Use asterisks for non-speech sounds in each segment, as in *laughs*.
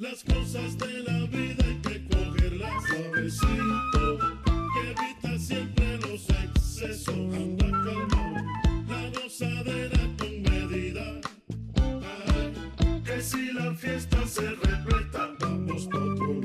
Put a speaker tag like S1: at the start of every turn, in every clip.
S1: Las cosas de la vida hay que cogerlas suavecito, que evita siempre los excesos. Anda calmado, la gozadera con medida. Ay, que si la fiesta se repleta, vamos pa' otro.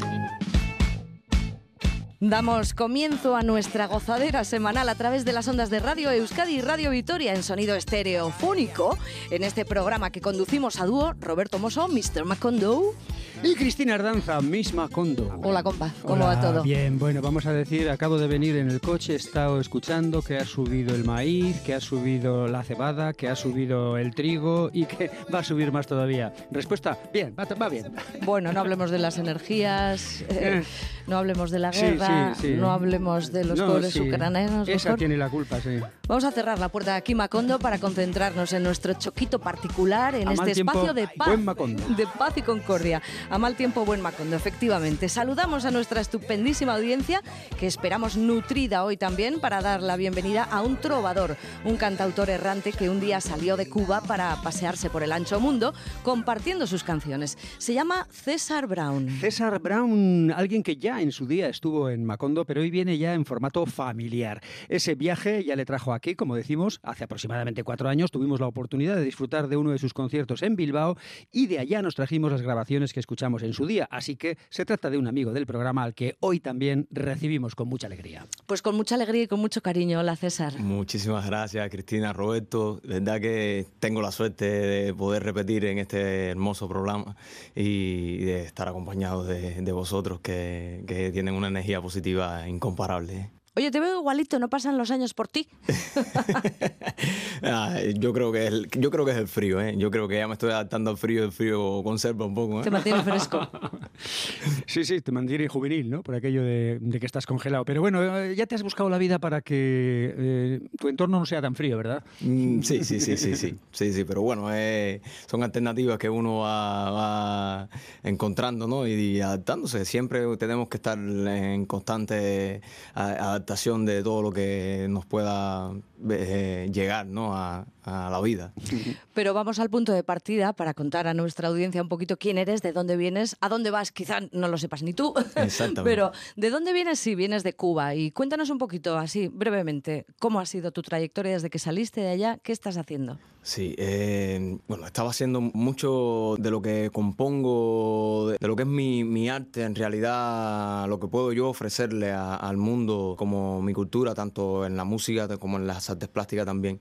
S2: Damos comienzo a nuestra gozadera semanal a través de las ondas de Radio Euskadi y Radio Vitoria en sonido estereofónico. En este programa que conducimos a dúo, Roberto Mosso, Mr. Macondo.
S3: Y Cristina Ardanza, misma Condo.
S2: Hola, compa, ¿cómo
S3: Hola,
S2: va todo?
S3: Bien, bueno, vamos a decir, acabo de venir en el coche, he estado escuchando que ha subido el maíz, que ha subido la cebada, que ha subido el trigo y que va a subir más todavía. Respuesta, bien, va, va bien.
S2: Bueno, no hablemos de las energías, *laughs* eh, no hablemos de la guerra,
S3: sí, sí.
S2: no hablemos de los
S3: No,
S2: pobres ucranianos.
S3: Esa
S2: mejor.
S3: tiene la culpa, sí.
S2: Vamos a cerrar la puerta de aquí, Macondo, para concentrarnos en nuestro choquito particular, en
S3: A
S2: este
S3: tiempo,
S2: espacio de paz,
S3: Macondo.
S2: de paz y concordia. A mal tiempo, buen Macondo, efectivamente. Saludamos a nuestra estupendísima audiencia, que esperamos nutrida hoy también, para dar la bienvenida a un trovador, un cantautor errante que un día salió de Cuba para pasearse por el ancho mundo, compartiendo sus canciones. Se llama César Brown.
S3: César Brown, alguien que ya en su día estuvo en Macondo, pero hoy viene ya en formato familiar. Ese viaje ya le trajo aquí, como decimos, hace aproximadamente cuatro años tuvimos la oportunidad de disfrutar de uno de sus conciertos en Bilbao y de allá nos trajimos las grabaciones que escuchamos en su día. Así que se trata de un amigo del programa al que hoy también recibimos con mucha alegría.
S2: Pues con mucha alegría y con mucho cariño. Hola, César.
S4: Muchísimas gracias, Cristina, Roberto. Verdad que tengo la suerte de poder repetir en este hermoso programa y de estar acompañado de, de vosotros que, que tienen una energía positiva incomparable.
S2: Oye, te veo igualito, no pasan los años por ti. *laughs*
S4: Ah, yo creo que es el, yo creo que es el frío, ¿eh? Yo creo que ya me estoy adaptando al frío, el frío conserva un poco, ¿eh?
S2: Te mantiene fresco. *laughs*
S3: Sí, sí, te mantiene juvenil, ¿no? Por aquello de, de que estás congelado. Pero bueno, eh, ya te has buscado la vida para que eh, tu entorno no sea tan frío, ¿verdad?
S4: Mm, Sí, sí, sí, sí, sí, sí, sí, pero bueno, eh, son alternativas que uno va, va encontrando, ¿no? Y, y adaptándose. Siempre tenemos que estar en constante a- adaptación de todo lo que nos pueda eh, llegar, ¿no? A, a la vida.
S2: Pero vamos al punto de partida para contar a nuestra audiencia un poquito quién eres, de dónde vienes, a dónde vas, quizá no lo sepas ni tú.
S4: Exactamente. *laughs*
S2: Pero ¿de dónde vienes si vienes de Cuba? Y cuéntanos un poquito, así, brevemente, cómo ha sido tu trayectoria desde que saliste de allá, qué estás haciendo.
S4: Sí, eh, bueno, estaba haciendo mucho de lo que compongo, de, de lo que es mi, mi arte, en realidad lo que puedo yo ofrecerle a- al mundo como mi cultura, tanto en la música como en las artes plásticas también.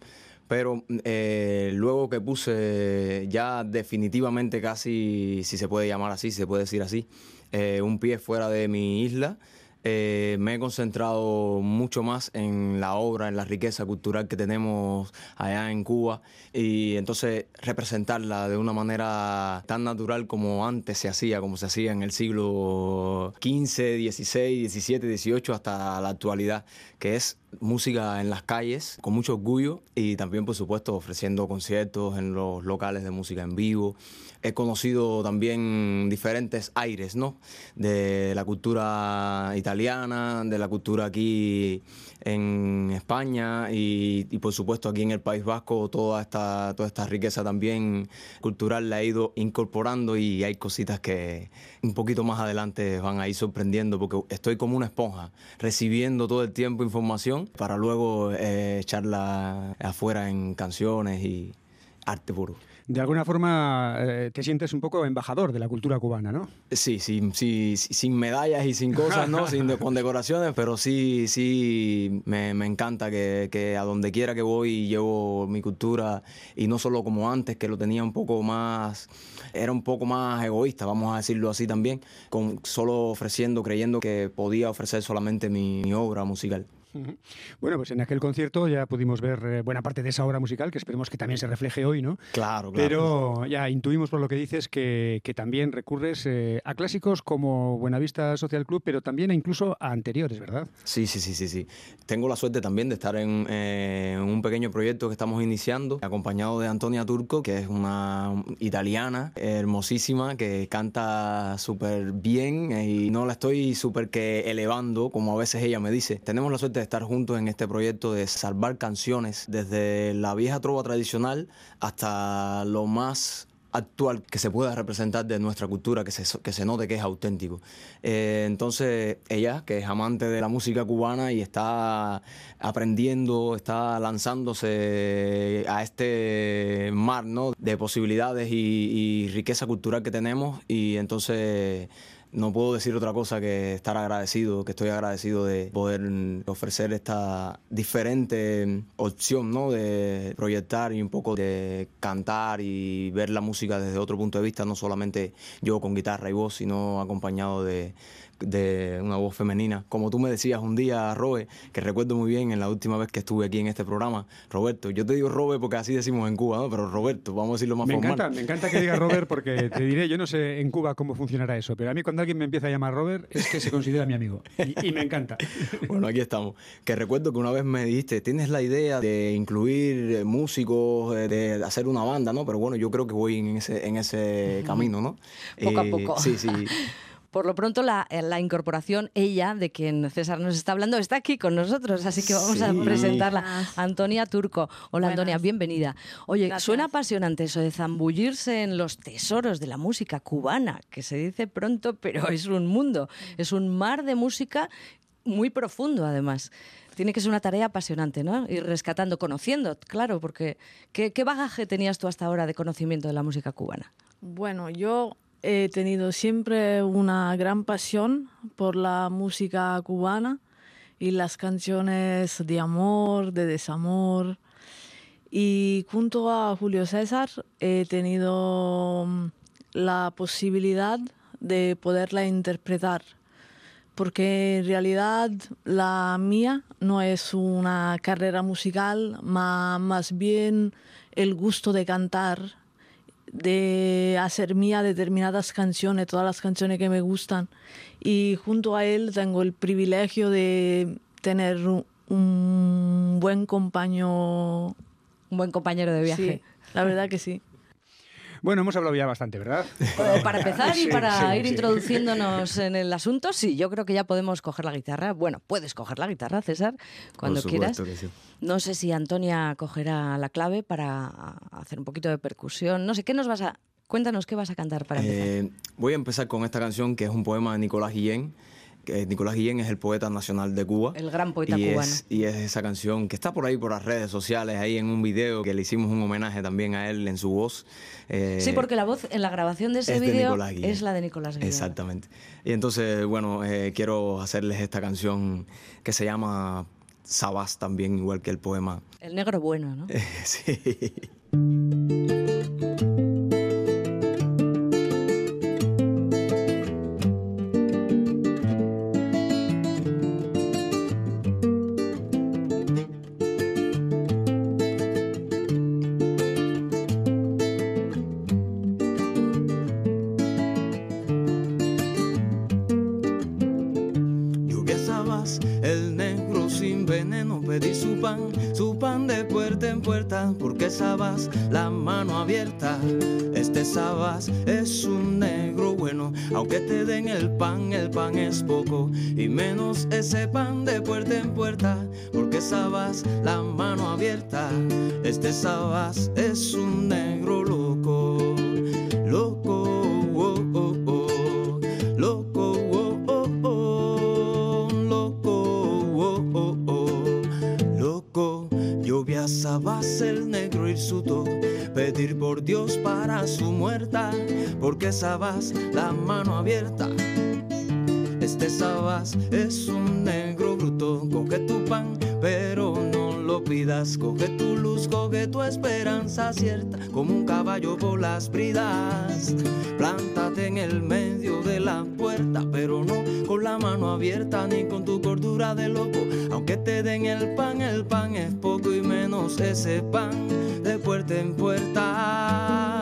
S4: Pero eh, luego que puse ya definitivamente casi, si se puede llamar así, si se puede decir así, eh, un pie fuera de mi isla, eh, me he concentrado mucho más en la obra, en la riqueza cultural que tenemos allá en Cuba y entonces representarla de una manera tan natural como antes se hacía, como se hacía en el siglo XV, XVI, XVII, XVIII hasta la actualidad, que es música en las calles con mucho orgullo y también por supuesto ofreciendo conciertos en los locales de música en vivo. He conocido también diferentes aires, ¿no? De la cultura italiana, de la cultura aquí en España y, por supuesto aquí en el País Vasco toda esta, toda esta riqueza también cultural la he ido incorporando y hay cositas que un poquito más adelante van a ir sorprendiendo porque estoy como una esponja recibiendo todo el tiempo información para luego eh, echarla afuera en canciones y arte puro.
S3: De alguna forma eh, te sientes un poco embajador de la cultura cubana, ¿no?
S4: Sí, sí, sí, sin medallas y sin cosas, ¿no? sin con decoraciones, pero sí, sí, me, me encanta que, que a donde quiera que voy llevo mi cultura y no solo como antes, que lo tenía un poco más, era un poco más egoísta, vamos a decirlo así también, con solo ofreciendo, creyendo que podía ofrecer solamente mi obra musical.
S3: Bueno, pues en aquel concierto ya pudimos ver eh, buena parte de esa obra musical, que esperemos que también se refleje hoy, ¿no?
S4: Claro, claro.
S3: Pero ya intuimos por lo que dices que, que también recurres eh, a clásicos como Buenavista Social Club, pero también e incluso a anteriores, ¿verdad?
S4: Sí, sí, sí, sí, sí. Tengo la suerte también de estar en, eh, en un pequeño proyecto que estamos iniciando, acompañado de Antonia Turco, que es una italiana hermosísima, que canta súper bien y no la estoy súper que elevando, como a veces ella me dice. Tenemos la suerte de estar juntos en este proyecto de salvar canciones desde la vieja trova tradicional hasta lo más actual que se pueda representar de nuestra cultura, que se, que se note que es auténtico. Eh, entonces, ella, que es amante de la música cubana y está aprendiendo, está lanzándose a este mar ¿no? de posibilidades y, y riqueza cultural que tenemos, y entonces no puedo decir otra cosa que estar agradecido, que estoy agradecido de poder ofrecer esta diferente opción, ¿no? De proyectar y un poco de cantar y ver la música desde otro punto de vista, no solamente yo con guitarra y voz, sino acompañado de de una voz femenina. Como tú me decías un día, Robe, que recuerdo muy bien en la última vez que estuve aquí en este programa, Roberto. Yo te digo Robe porque así decimos en Cuba, ¿no? Pero Roberto, vamos a decirlo más
S3: me
S4: formal.
S3: Encanta, me encanta que digas Robert porque te diré, yo no sé en Cuba cómo funcionará eso, pero a mí cuando alguien me empieza a llamar Robert es que se considera mi amigo y, y me encanta. *laughs*
S4: Bueno, aquí estamos. Que recuerdo que una vez me dijiste, tienes la idea de incluir eh, músicos, eh, de hacer una banda, ¿no? Pero bueno, yo creo que voy en ese, en ese camino, ¿no?
S2: Poco a poco.
S4: Sí, sí. *laughs*
S2: Por lo pronto, la, eh, la, incorporación, ella, de quien César nos está hablando, está aquí con nosotros, así que vamos
S4: Sí.
S2: a presentarla.
S5: Buenas.
S2: Antonia Turco. Hola,
S5: Buenas.
S2: Antonia, bienvenida. Oye,
S5: Gracias.
S2: suena apasionante eso de zambullirse en los tesoros de la música cubana, que se dice pronto, pero es un mundo, es un mar de música muy profundo, además. Tiene que ser una tarea apasionante, ¿no? Ir rescatando, conociendo, claro, porque ¿qué, qué bagaje tenías tú hasta ahora de conocimiento de la música cubana?
S5: Bueno, yo he tenido siempre una gran pasión por la música cubana y las canciones de amor, de desamor. Y junto a Julio César he tenido mm, la posibilidad de poderla interpretar. Porque en realidad la mía no es una carrera musical, más bien el gusto de cantar de hacer mía determinadas canciones, todas las canciones que me gustan. Y junto a él tengo el privilegio de tener un- buen compañero.
S2: Un buen compañero de viaje.
S5: Sí, la verdad que sí.
S3: Bueno, hemos hablado ya bastante, ¿verdad?
S2: Para empezar y para
S3: sí,
S2: ir
S3: sí.
S2: introduciéndonos en el asunto, sí, yo creo que ya podemos coger la guitarra. Bueno, puedes coger la guitarra, César, cuando
S4: Por
S2: quieras.
S4: supuesto que sí.
S2: No sé si Antonia cogerá la clave para hacer un poquito de percusión. No sé, ¿qué nos vas a...? Cuéntanos qué vas a cantar para empezar.
S4: Eh, voy a empezar con esta canción que es un poema de Nicolás Guillén. Que Nicolás Guillén es el poeta nacional de Cuba.
S2: El gran poeta
S4: y
S2: cubano.
S4: Es, y es esa canción que está por ahí por las redes sociales, ahí en un video que le hicimos un homenaje también a él en su voz. Eh,
S2: sí, porque la voz en la grabación de ese
S4: es de Nicolás Guillén.
S2: es la de Nicolás Guillén.
S4: Exactamente. Y entonces, bueno, eh, quiero hacerles esta canción que se llama Sabás también, igual que el poema.
S2: El negro bueno, ¿no? *laughs*
S4: sí. *laughs* sabas la mano abierta. Este sabas es un negro bueno, aunque te den el pan, el pan es poco, y menos ese pan de puerta en puerta, porque sabas la mano abierta. Este sabas es un negro loco, loco. oh, oh, oh, Loco, sabas el negro ir suto, pedir por Dios para su muerta, porque sabas la mano abierta. Este sabas es un negro bruto, coge tu pan, pero no lo pidas, coge tu luz, coge tu esperanza cierta, como un caballo por las bridas. Plántate en el medio la puerta, pero no con la mano abierta ni con tu cordura de loco. Aunque te den el pan, el pan es poco y menos ese pan de puerta en puerta.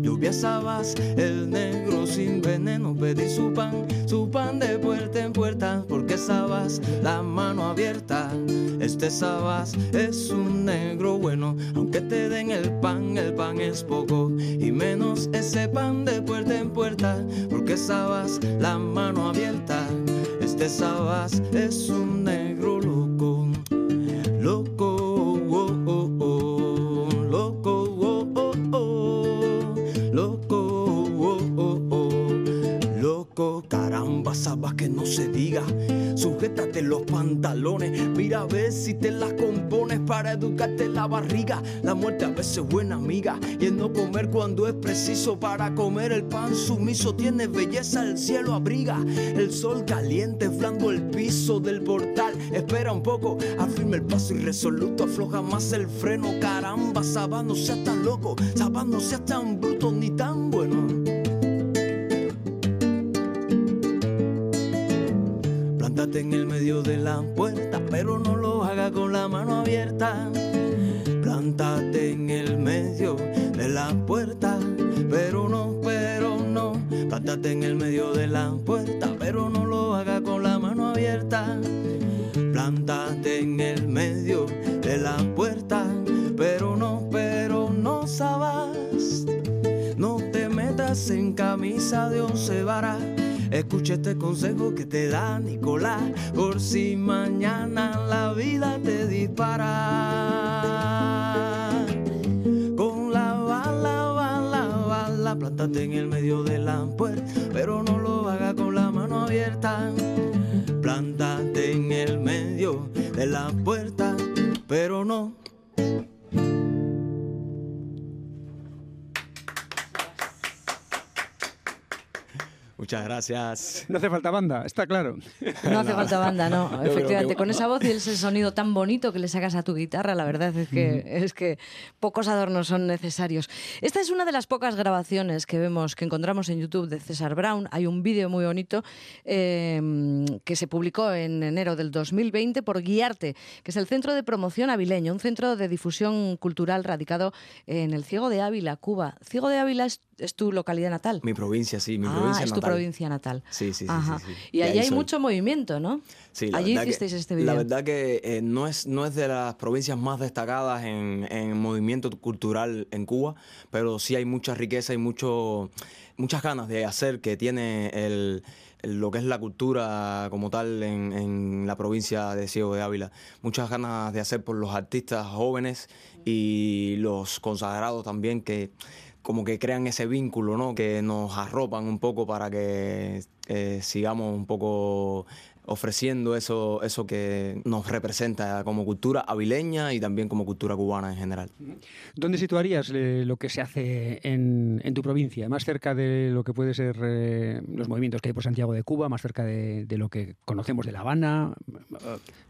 S4: Lluvia sabas, el negro sin veneno pedí su pan, su pan de puerta en puerta, sabas, la mano abierta. Este sabas es un negro bueno, aunque te den el pan, el pan es poco. Y menos ese pan de puerta en puerta, porque sabas, la mano abierta. Este sabas es un negro loco, loco. Oh, oh, oh. Loco, loco, loco, caramba, sabas que no se diga los pantalones, mira a ver si te las compones para educarte la barriga. La muerte a veces es buena amiga y el no comer cuando es preciso para comer el pan sumiso. Tiene belleza, el cielo abriga, el sol caliente, flando el piso del portal. Espera un poco, afirma el paso irresoluto, afloja más el freno. Caramba, Sabá, no seas tan loco, Sabá, no seas tan bruto ni tan bueno. Plántate en el medio de la puerta, pero no lo haga con la mano abierta. Plántate en el medio de la puerta, pero no, pero no. Plántate en el medio de la puerta, pero no lo haga con la mano abierta. Plántate en el medio de la puerta, pero no, pero no sabas. No te metas en camisa de once varas. Escucha este consejo que te da Nicolás, por si mañana la vida te dispara. Con la bala, bala, bala, plántate en el medio de la puerta, pero no lo haga con la mano abierta. Plántate en el medio de la puerta, pero no. Muchas gracias.
S3: No hace falta banda, está claro.
S2: No hace falta banda, no. *laughs* Efectivamente,
S4: que-
S2: con esa voz y ese sonido tan bonito que le sacas a tu guitarra, la verdad es que, es que pocos adornos son necesarios. Esta es una de las pocas grabaciones que vemos, que encontramos en YouTube de César Brown. Hay un vídeo muy bonito eh, que se publicó en enero del 2020 por Guiarte, que es el Centro de Promoción Avileño, un centro de difusión cultural radicado en el Ciego de Ávila, Cuba. Ciego de Ávila es, es tu localidad natal.
S4: Mi provincia, sí, mi
S2: ah,
S4: provincia
S2: es tu
S4: natal.
S2: Provincia natal.
S4: Sí, sí, sí,
S2: Ajá.
S4: sí, sí.
S2: Y allí hay
S4: soy.
S2: mucho movimiento, ¿no?
S4: Sí, la
S2: allí
S4: verdad que-
S2: hicisteis este video.
S4: La verdad que eh, no, es, no es de las provincias más destacadas en, en movimiento cultural en Cuba, pero sí hay mucha riqueza y mucho, muchas ganas de hacer que tiene el- lo que es la cultura como tal en, en la provincia de Ciego de Ávila. Muchas ganas de hacer por los artistas jóvenes y los consagrados también que como que crean ese vínculo, ¿no? Que nos arropan un poco para que eh, sigamos un poco ofreciendo eso, eso que nos representa como cultura avileña y también como cultura cubana en general.
S3: ¿Dónde situarías eh, lo que se hace en, en tu provincia? ¿Más cerca de lo que puede ser eh, los movimientos que hay por Santiago de Cuba? ¿Más cerca de, de lo que conocemos de La Habana?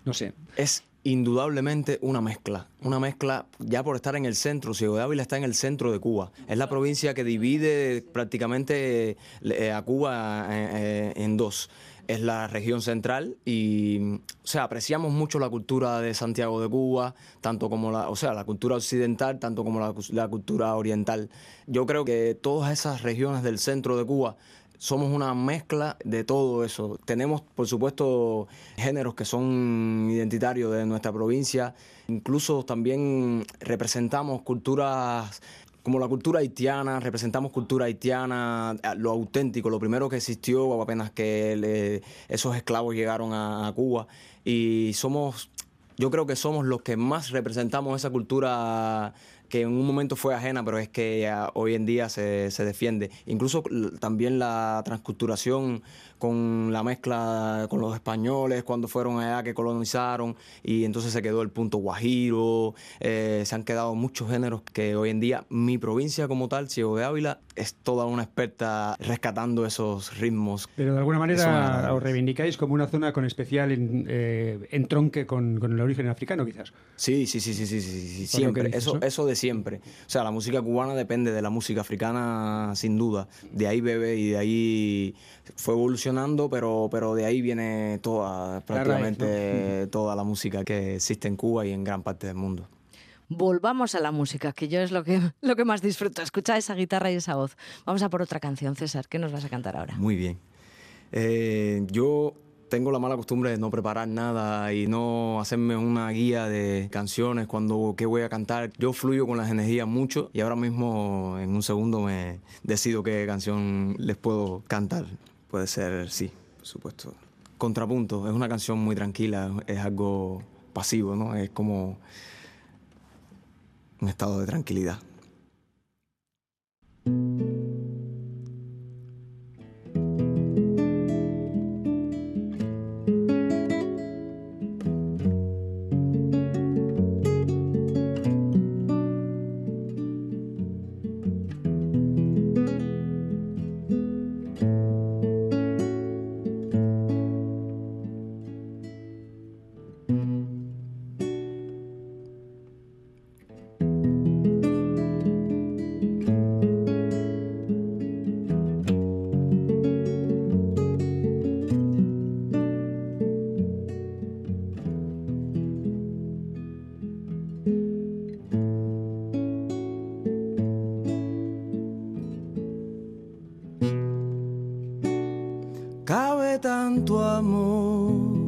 S3: No sé.
S4: Es indudablemente una mezcla, una mezcla ya por estar en el centro, Ciego de Ávila está en el centro de Cuba, es la provincia que divide prácticamente eh, a Cuba eh, eh, en dos. Es la región central y, o sea, apreciamos mucho la cultura de Santiago de Cuba, tanto como la, o sea, la cultura occidental, tanto como la, la cultura oriental. Yo creo que todas esas regiones del centro de Cuba somos una mezcla de todo eso. Tenemos, por supuesto, géneros que son identitarios de nuestra provincia. Incluso también representamos culturas como la cultura haitiana, representamos cultura haitiana, lo auténtico, lo primero que existió apenas que esos esclavos llegaron a, a Cuba. Y somos, yo creo que somos los que más representamos esa cultura que en un momento fue ajena, pero es que hoy en día se, se defiende. Incluso también la transculturación con la mezcla con los españoles cuando fueron allá que colonizaron y entonces se quedó el punto guajiro, eh, se han quedado muchos géneros que hoy en día mi provincia como tal, Ciego de Ávila, es toda una experta rescatando esos ritmos.
S3: Pero de alguna manera os reivindicáis como una zona con especial en- eh, entronque con, con el origen africano, quizás.
S4: Sí, sí, sí, sí, sí, sí, sí, siempre.
S3: dices,
S4: Eso,
S3: ¿no?
S4: eso de siempre. O sea, la música cubana depende de la música africana, sin duda. De ahí bebe y de ahí fue evolucionando, pero, pero de ahí viene toda, prácticamente toda la música que existe en Cuba y en gran parte del mundo.
S2: Volvamos a la música, que yo es lo que, lo que más disfruto, escuchar esa guitarra y esa voz. Vamos a por otra canción, César. ¿Qué nos vas a cantar ahora?
S4: Muy bien. Eh, yo tengo la mala costumbre de no preparar nada y no hacerme una guía de canciones cuando qué voy a cantar. Yo fluyo con las energías mucho y ahora mismo en un segundo me decido qué canción les puedo cantar. Puede ser, sí, por supuesto. Contrapunto, es una canción muy tranquila, es algo pasivo, ¿no? Es como un estado de tranquilidad. Cabe tanto amor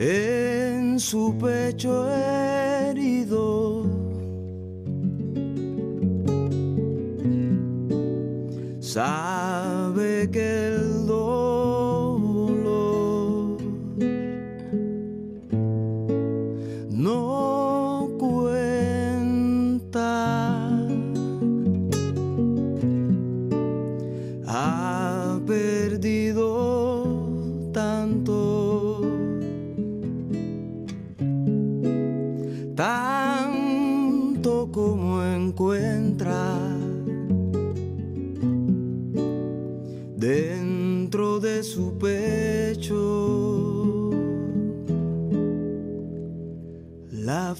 S4: en su pecho herido.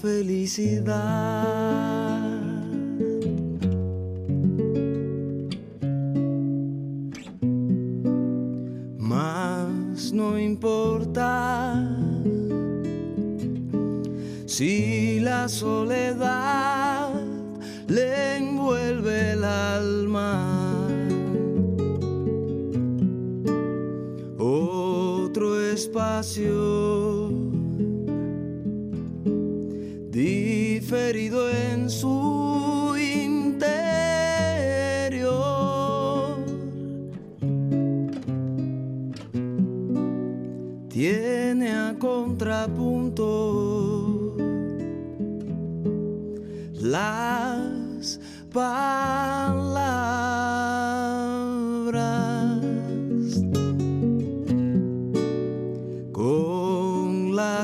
S4: Felicidad.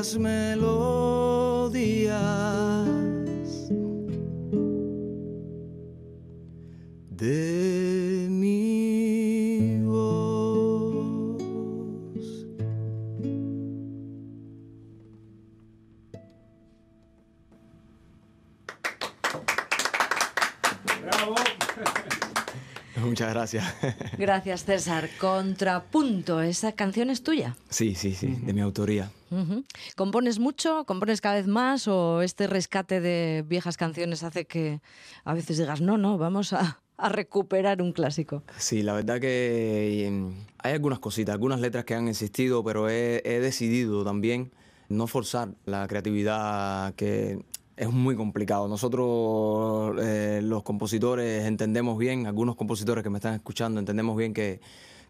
S4: Las melodías gracias. *laughs*
S2: Gracias, César. Contrapunto, ¿esa canción es tuya?
S4: Sí, sí, sí, de mi autoría.
S2: ¿Compones mucho? ¿Compones cada vez más? ¿O este rescate de viejas canciones hace que a veces digas, no, no, vamos a, a recuperar un clásico?
S4: Sí, la verdad que em, hay algunas cositas, algunas letras que han existido, pero he, he decidido también no forzar la creatividad que es muy complicado. Nosotros, eh, los compositores, entendemos bien, algunos compositores que me están escuchando, entendemos bien que,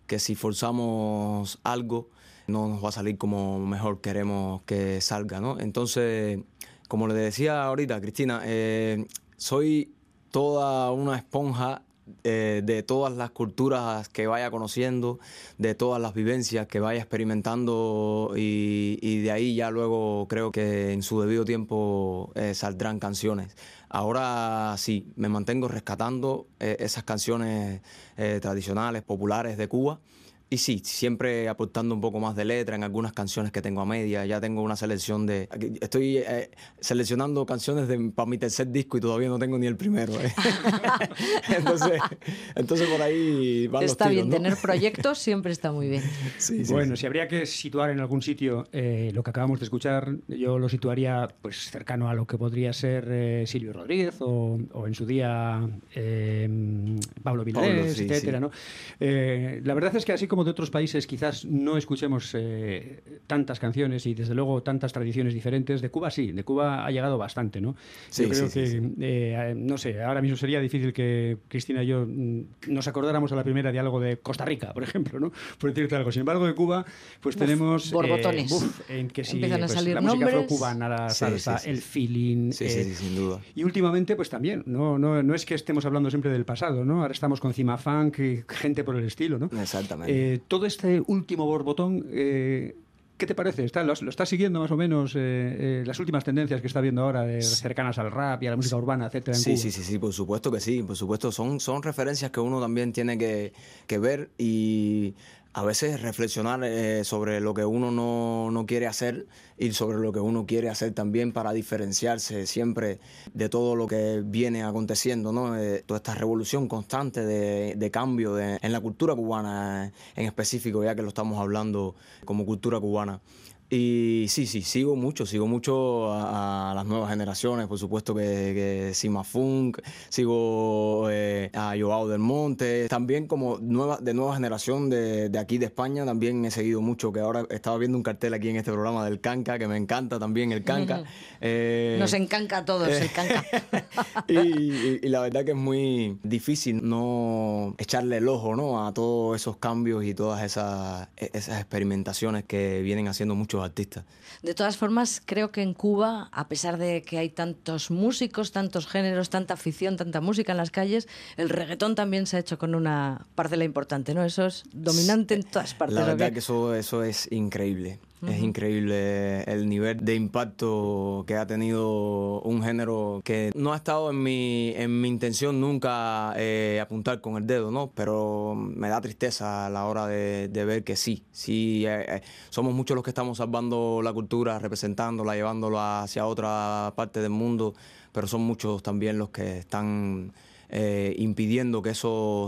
S4: que si forzamos algo, no nos va a salir como mejor queremos que salga, ¿no? Entonces, como le decía ahorita, Cristina, eh, soy toda una esponja eh, de todas las culturas que vaya conociendo, de todas las vivencias que vaya experimentando y, de ahí ya luego creo que en su debido tiempo eh, saldrán canciones. Ahora sí, me mantengo rescatando eh, esas canciones tradicionales, populares de Cuba. Y sí, siempre aportando un poco más de letra en algunas canciones que tengo a media. Ya tengo una selección de... Estoy eh, seleccionando canciones de, para mi tercer disco y todavía no tengo ni el primero. ¿eh? *laughs* *laughs* entonces, entonces por ahí van los
S2: Está bien,
S4: tiros, ¿no?
S2: tener *laughs* proyectos siempre está muy bien.
S4: Sí, sí,
S3: bueno,
S4: sí.
S3: si habría que situar en algún sitio eh, lo que acabamos de escuchar, yo lo situaría pues cercano a lo que podría ser eh, Silvio Rodríguez o, o en su día eh, Pablo Vilarés,
S4: sí,
S3: etcétera,
S4: sí.
S3: ¿no? Eh, la verdad es que así como de otros países quizás no escuchemos eh, tantas canciones y desde luego tantas tradiciones diferentes, de Cuba sí, de Cuba ha llegado bastante, ¿no?
S4: Sí,
S3: yo creo
S4: sí,
S3: que,
S4: sí,
S3: eh, no sé, ahora mismo sería difícil que Cristina y yo mm, nos acordáramos a la primera de algo de Costa Rica, por ejemplo, ¿no? Por decirte algo. Sin embargo, de Cuba, pues
S2: Uf,
S3: tenemos... eh,
S2: borbotones.
S3: buf, en que sí,
S2: Empiezan a
S3: pues,
S2: salir
S3: la música
S2: nombres.
S3: afrocubana, la salsa,
S4: sí, sí,
S3: el feeling...
S4: Sí,
S3: eh,
S4: sí, sí, sin duda.
S3: y últimamente, pues también, no, no, no es que estemos hablando siempre del pasado, ¿no? Ahora estamos con Cima Funk y gente por el estilo, ¿no?
S4: Exactamente.
S3: Eh, todo este último borbotón, eh, ¿qué te parece? ¿Está, lo, lo estás siguiendo más o menos eh, eh, las últimas tendencias que está viendo ahora de cercanas al rap y a la música urbana, etcétera? en
S4: Sí,
S3: Cuba?
S4: sí, sí, sí, por supuesto que sí, por supuesto. Son, son referencias que uno también tiene que, que ver y a veces reflexionar eh, sobre lo que uno no, no quiere hacer y sobre lo que uno quiere hacer también para diferenciarse siempre de todo lo que viene aconteciendo, ¿no? Eh, toda esta revolución constante de, de cambio de- en la cultura cubana eh, en específico, ya que lo estamos hablando como cultura cubana. Y sí, sí, sigo mucho, sigo mucho a, a las nuevas generaciones, por supuesto que, que Sima Funk, sigo eh, a Joao del Monte, también como nueva, de nueva generación de, de aquí de España, también he seguido mucho, que ahora estaba viendo un cartel aquí en este programa del Canca, que me encanta también el Canca. *laughs* Eh,
S2: Nos encanca a todos el canca. *laughs*
S4: y, y- y la verdad que es muy difícil no echarle el ojo ¿no? a todos esos cambios y todas esas, e- esas experimentaciones que vienen haciendo muchos
S2: De todas formas, creo que en Cuba, a pesar de que hay tantos músicos, tantos géneros, tanta afición, tanta música en las calles, el reggaetón también se ha hecho con una parcela importante, ¿no? Eso es dominante en todas partes.
S4: La
S2: ¿o
S4: verdad
S2: qué?
S4: que eso, eso es increíble. Es increíble el nivel de impacto que ha tenido un género que no ha estado en mi, en mi intención nunca eh, apuntar con el dedo, ¿no? Pero me da tristeza a la hora de, de ver que sí, sí, eh, eh, somos muchos los que estamos salvando la cultura, representándola, llevándola hacia otra parte del mundo, pero son muchos también los que están eh, impidiendo que eso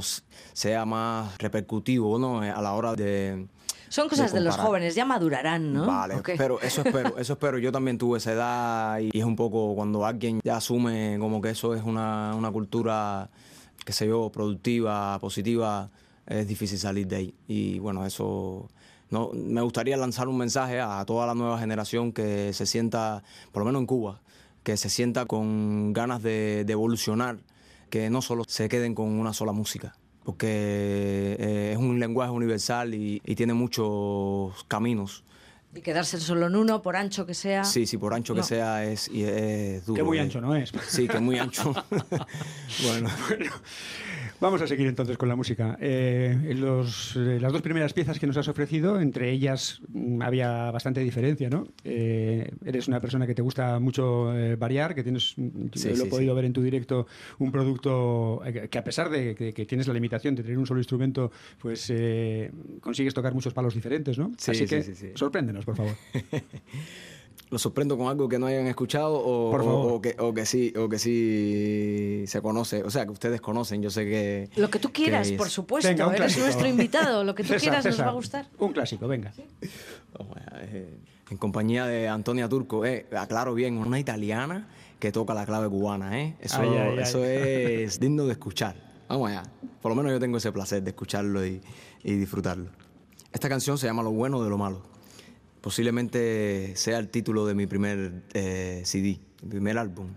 S4: sea más repercutivo, ¿no? A la hora de
S2: Son cosas de, los jóvenes, ya madurarán, ¿no?
S4: Vale,
S2: ¿O qué?
S4: pero eso *laughs* espero, eso espero. Yo también tuve esa edad y, y es un poco cuando alguien ya asume como que eso es una, una cultura, qué sé yo, productiva, positiva, es difícil salir de ahí. Y bueno, eso no me gustaría lanzar un mensaje a toda la nueva generación que se sienta, por lo menos en Cuba, que se sienta con ganas de, de evolucionar, que no solo se queden con una sola música porque eh, es un lenguaje universal y, y tiene muchos caminos.
S2: Y quedarse solo en uno, por ancho que sea.
S4: Sí, sí, por ancho
S2: No.
S4: que sea es, y es duro.
S3: Que muy
S4: eh.
S3: ancho no es.
S4: Sí, que muy ancho. *laughs* *laughs* bueno,
S3: Vamos a seguir entonces con la música. Eh, los, eh, las dos primeras piezas que nos has ofrecido, entre ellas mm, había bastante diferencia, ¿no? Eh, eres una persona que te gusta mucho variar, que tienes, mm,
S4: Sí,
S3: lo he podido
S4: sí.
S3: ver en tu directo, un producto que a pesar de que, que tienes la limitación de tener un solo instrumento, pues consigues tocar muchos palos diferentes, ¿no?
S4: Sí,
S3: Así
S4: sí,
S3: que sorpréndenos, por favor. *laughs*
S4: ¿lo sorprendo con algo que no hayan escuchado o,
S3: Por favor.
S4: o- o que, o que sí o que sí se conoce? O sea, que ustedes conocen, yo sé que...
S2: Lo que tú quieras,
S4: que
S2: por supuesto.
S3: Venga,
S2: Eres
S3: clásico.
S2: nuestro invitado. Lo que tú *laughs*
S3: César,
S2: quieras nos va a gustar.
S3: Un clásico, venga.
S4: Allá, eh, en compañía de Antonia Turco, eh, aclaro bien, una italiana que toca la clave cubana, ¿eh? Eso,
S3: Ay, ay, ay.
S4: eso es digno de escuchar. Vamos allá. Por lo menos yo tengo ese placer de escucharlo y, y disfrutarlo. Esta canción se llama Lo bueno de lo malo. Posiblemente sea el título de mi primer eh, CD, mi primer álbum.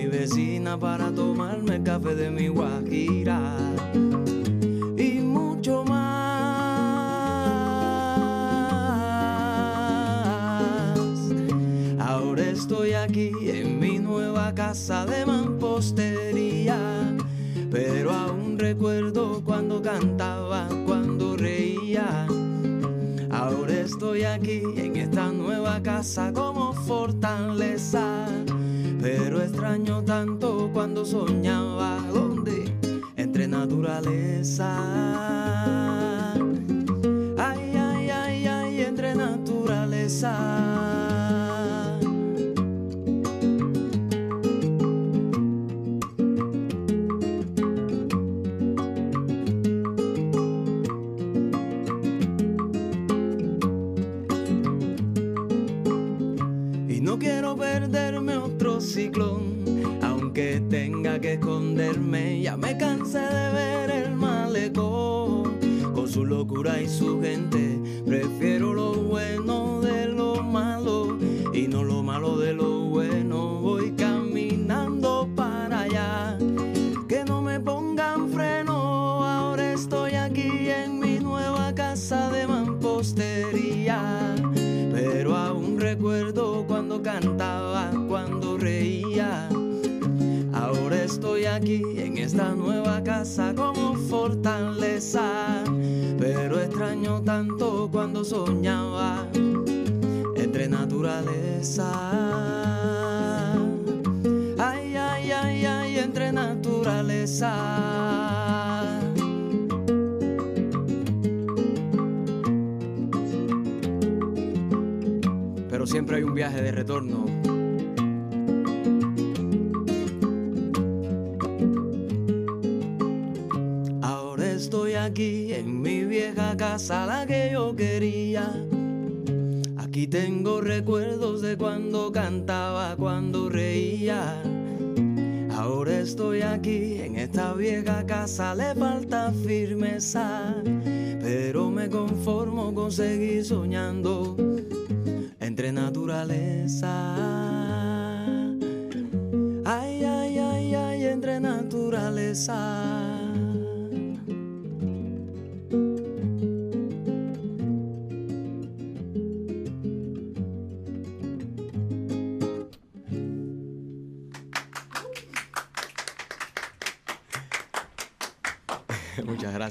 S4: Mi vecina para tomarme el café de mi guajira. Y mucho más. Ahora estoy aquí en mi nueva casa de mampostería, pero aún recuerdo cuando cantaba, cuando reía. Ahora estoy aquí en esta nueva casa como fortaleza, pero extraño tanto cuando soñaba donde entre naturaleza. Ay, ay, ay, ay, entre naturaleza. esconderme, ya me cansé de ver el malecón, con su locura y su gente, prefiero lo bueno estoy aquí en esta nueva casa como fortaleza. Pero extraño tanto cuando soñaba entre naturaleza. Ay, ay, ay, ay, entre naturaleza. Pero siempre hay un viaje de retorno. Casa, la que yo quería. Aquí tengo recuerdos de cuando cantaba, cuando reía. Ahora estoy aquí en esta vieja casa, le falta firmeza, pero me conformo con seguir soñando entre naturaleza. Ay, ay, ay, ay, entre naturaleza.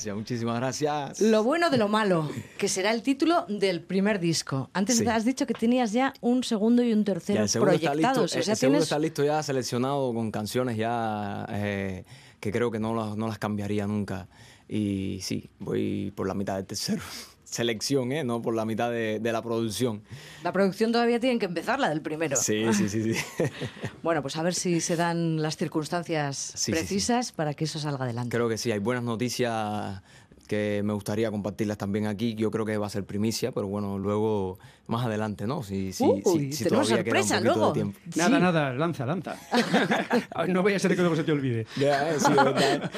S4: Gracias, muchísimas gracias.
S2: Lo bueno de lo malo, que será el título del primer disco. Antes
S4: Sí.
S2: has dicho que tenías ya un segundo y un tercero
S4: Ya, segundo está
S2: proyectados.
S4: listo,
S2: o sea,
S4: el segundo
S2: tienes
S4: está listo ya seleccionado con canciones ya eh, que creo que no las, no las cambiaría nunca. Y sí, voy por la mitad del tercero. Selección, ¿eh? No por la mitad de, de la producción.
S2: la producción todavía tienen que empezar la del primero.
S4: Sí, sí, sí, sí. *laughs*
S2: Bueno, pues a ver si se dan las circunstancias
S4: Sí, sí,
S2: precisas para que eso salga adelante.
S4: Creo que sí, hay buenas noticias que me gustaría compartirlas también aquí. Yo creo que va a ser primicia, pero bueno, luego más adelante, ¿no? Si, si,
S2: Uy,
S4: si- si
S2: tenemos sorpresa luego.
S3: Nada,
S2: Sí.
S3: nada, lanza, lanza. *laughs* no vaya a ser que luego se te olvide.
S4: Ya, eh, sí, verdad.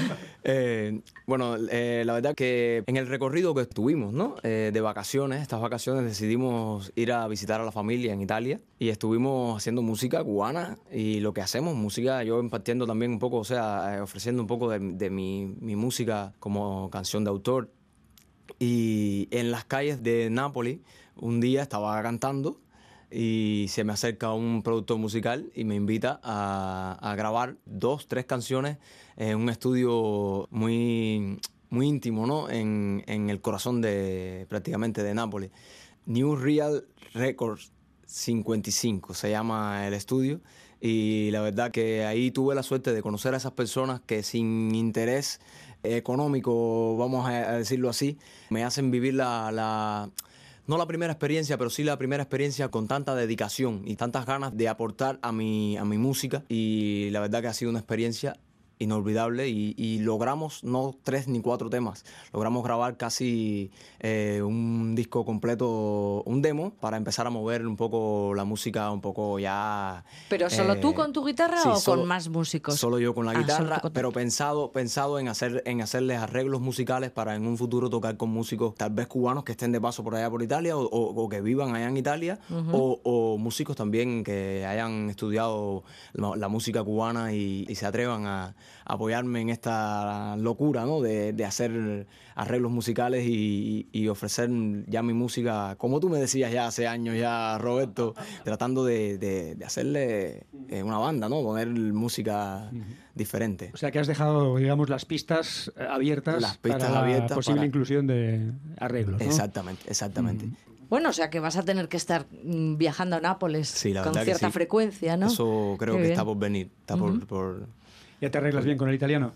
S4: Eh, bueno, eh, la verdad que en el recorrido que estuvimos, ¿no? Eh, de vacaciones, estas vacaciones decidimos ir a visitar a la familia en Italia y estuvimos haciendo música cubana y lo que hacemos, música, yo impartiendo también un poco, o sea, eh, ofreciendo un poco de, de mi, mi música como canción de autor. Y en las calles de Nápoles, un día estaba cantando y se me acerca un productor musical y me invita a, grabar dos, tres canciones en un estudio muy, muy íntimo, ¿no? En, en el corazón de prácticamente de Nápoles. New Real Records 55 se llama el estudio y la verdad que ahí tuve la suerte de conocer a esas personas que sin interés económico, vamos a a decirlo así, me hacen vivir la, la- no la primera experiencia, pero sí la primera experiencia con tanta dedicación y tantas ganas de aportar a mi, a mi música. Y la verdad que ha sido una experiencia inolvidable y, y logramos no tres ni cuatro temas, logramos grabar casi eh, un disco completo, un demo, para empezar a mover un poco la música, un poco ya...
S2: ¿Pero solo tú
S4: eh,
S2: con tu guitarra
S4: sí,
S2: o
S4: solo-
S2: con más músicos?
S4: Solo yo con la
S2: Ah,
S4: guitarra,
S2: tú con-
S4: pero pensado, pensado en hacer, en hacerles arreglos musicales para en un futuro tocar con músicos tal vez cubanos que estén de paso por allá por Italia o, o- o que vivan allá en Italia, o, o músicos también que hayan estudiado la, la música cubana y, y se atrevan a, apoyarme en esta locura, ¿no? De, de hacer arreglos musicales y, y ofrecer ya mi música, como tú me decías ya hace años ya, Roberto, *laughs* tratando de, de- de hacerle eh, una banda, ¿no? Poner música diferente.
S3: O sea que has dejado, digamos, las pistas eh, abiertas
S4: Las pistas
S3: para la posible
S4: para-
S3: inclusión de arreglos. ¿no?
S4: Exactamente, exactamente.
S2: Bueno, o sea que vas a tener que estar mm, viajando a Nápoles
S4: Sí,
S2: con cierta
S4: sí.
S2: frecuencia, ¿no?
S4: Eso creo
S2: Qué
S4: que
S2: bien.
S4: está por venir, está por- por
S3: ¿Ya te arreglas bien con el italiano?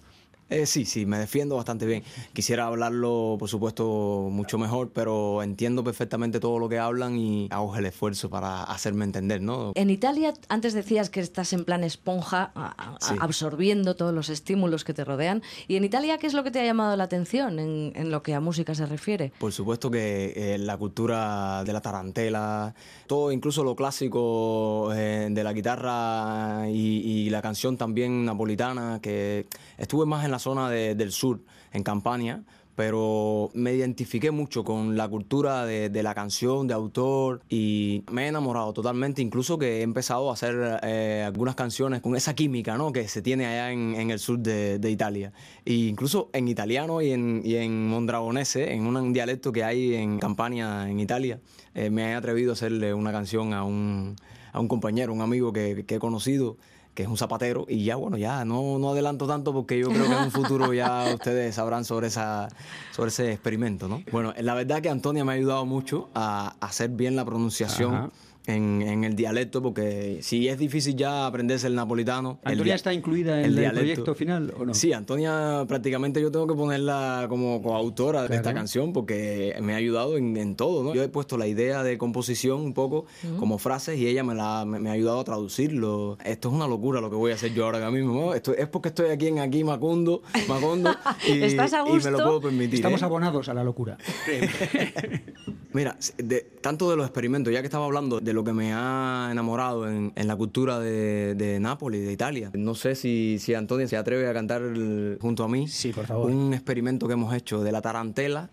S4: Eh, sí, sí, me defiendo bastante bien. Quisiera hablarlo, por supuesto, mucho mejor, pero entiendo perfectamente todo lo que hablan y hago el esfuerzo para hacerme entender, ¿no?
S2: En Italia, antes decías que estás en plan esponja, a- a-
S4: Sí.
S2: absorbiendo todos los estímulos que te rodean. ¿Y en Italia qué es lo que te ha llamado la atención en, en lo que a música se refiere?
S4: Por supuesto que eh, la cultura de la tarantela, todo, incluso lo clásico eh, de la guitarra y, y la canción también napolitana, que estuve más en la zona de- del sur, en Campania, pero me identifiqué mucho con la cultura de, de la canción, de autor, y me he enamorado totalmente, incluso que he empezado a hacer eh, algunas canciones con esa química ¿no? que se tiene allá en, en el sur de, de Italia. E incluso en italiano y en, y en mondragonese, en un dialecto que hay en Campania, en Italia, eh, me he atrevido a hacerle una canción a un, a un compañero, un amigo que, que he conocido que es un zapatero, y ya, bueno, ya no, no adelanto tanto porque yo creo que en un futuro ya *laughs* ustedes sabrán sobre, esa, sobre ese experimento, ¿no? Bueno, la verdad que Antonia me ha ayudado mucho a hacer bien la pronunciación.
S3: Ajá.
S4: En, en el dialecto, porque si es difícil ya aprenderse el napolitano.
S3: ¿Antonia está incluida en
S4: el
S3: proyecto final o no?
S4: Sí, Antonia prácticamente yo tengo que ponerla como coautora de esta canción porque me ha ayudado en, en todo, ¿no? Yo he puesto la idea de composición un poco como frases y ella me, la, me, me ha ayudado a traducirlo. Esto es una locura lo que voy a hacer yo ahora mismo. ¿no? Esto, es porque estoy aquí en aquí Macondo, Macondo *laughs* y,
S2: ¿Estás a
S4: y me
S2: gusto?
S4: lo puedo permitir.
S3: Estamos
S4: ¿eh?
S3: abonados a la locura. *laughs*
S4: Mira, de, tanto de los experimentos, ya que estaba hablando de lo que me ha enamorado en, en la cultura de, de Nápoles, de Italia. No sé si, si Antonia se atreve a cantar el- junto a mí.
S3: Sí, por favor.
S4: Un experimento que hemos hecho de la tarantela,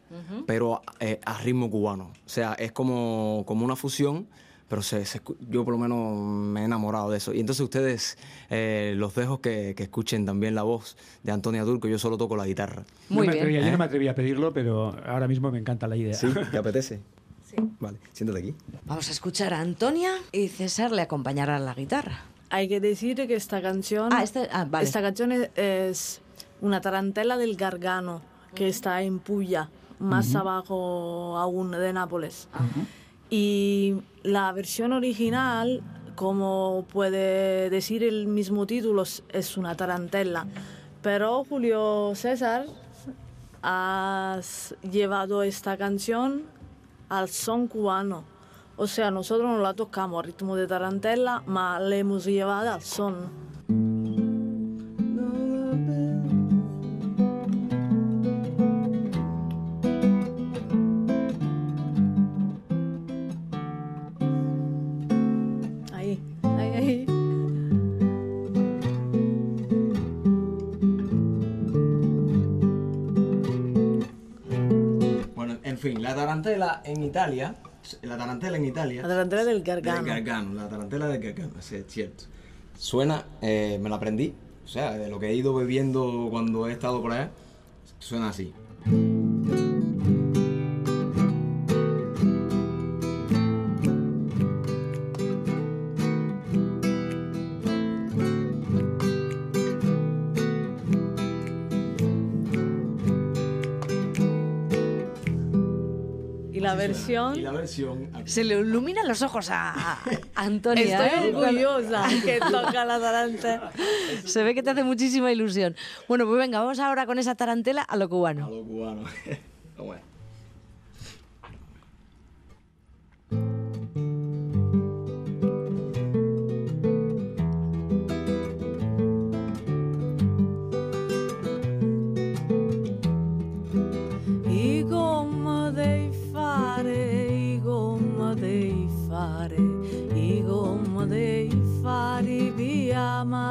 S4: pero eh, a ritmo cubano. O sea, es como, como una fusión, pero se, se yo por lo menos me he enamorado de eso. Y entonces ustedes eh, los dejo que, que escuchen también la voz de Antonia Turco. Yo solo toco la guitarra.
S2: Muy
S3: no me
S2: bien.
S3: atrevía- Yo
S4: ¿Eh?
S3: no me atreví a pedirlo, pero ahora mismo me encanta la idea.
S4: ¿Sí? ¿Te *laughs* apetece? Sí. Vale, siéntate aquí.
S2: Vamos a escuchar a Antonia y César le acompañará a la guitarra.
S5: Hay que decir que esta canción,
S2: Ah, este- ah, vale.
S5: esta canción es, es una tarantela del Gargano que está en Puglia, más abajo aún de Nápoles. Y la versión original, como puede decir el mismo título, es- es una tarantela. Pero Julio César has llevado esta canción al son cubano. O sea, nosotros no la tocamos a ritmo de tarantela, ma la hemos llevado al son.
S4: Tarantela en Italia, la tarantela en Italia,
S5: La tarantela del Gargano.
S4: del gargano, la tarantela del gargano, sí, es cierto. Suena, eh, me la aprendí, o sea, de lo que he ido bebiendo cuando he estado por allá, suena así.
S5: La versión
S2: Se le iluminan los ojos a, a *laughs* Antonia.
S5: Estoy
S2: ¿eh?
S5: orgullosa *laughs* que toca la tarantela.
S2: Se ve que te hace muchísima ilusión. Bueno, pues venga, vamos ahora con esa tarantela a lo
S4: a
S2: cubano.
S4: lo cubano. *laughs* ¿Cómo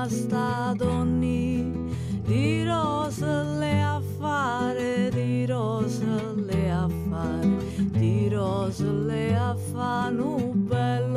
S5: sta donni di rose le a fare, di rose le a fare, di rose le a fare un bello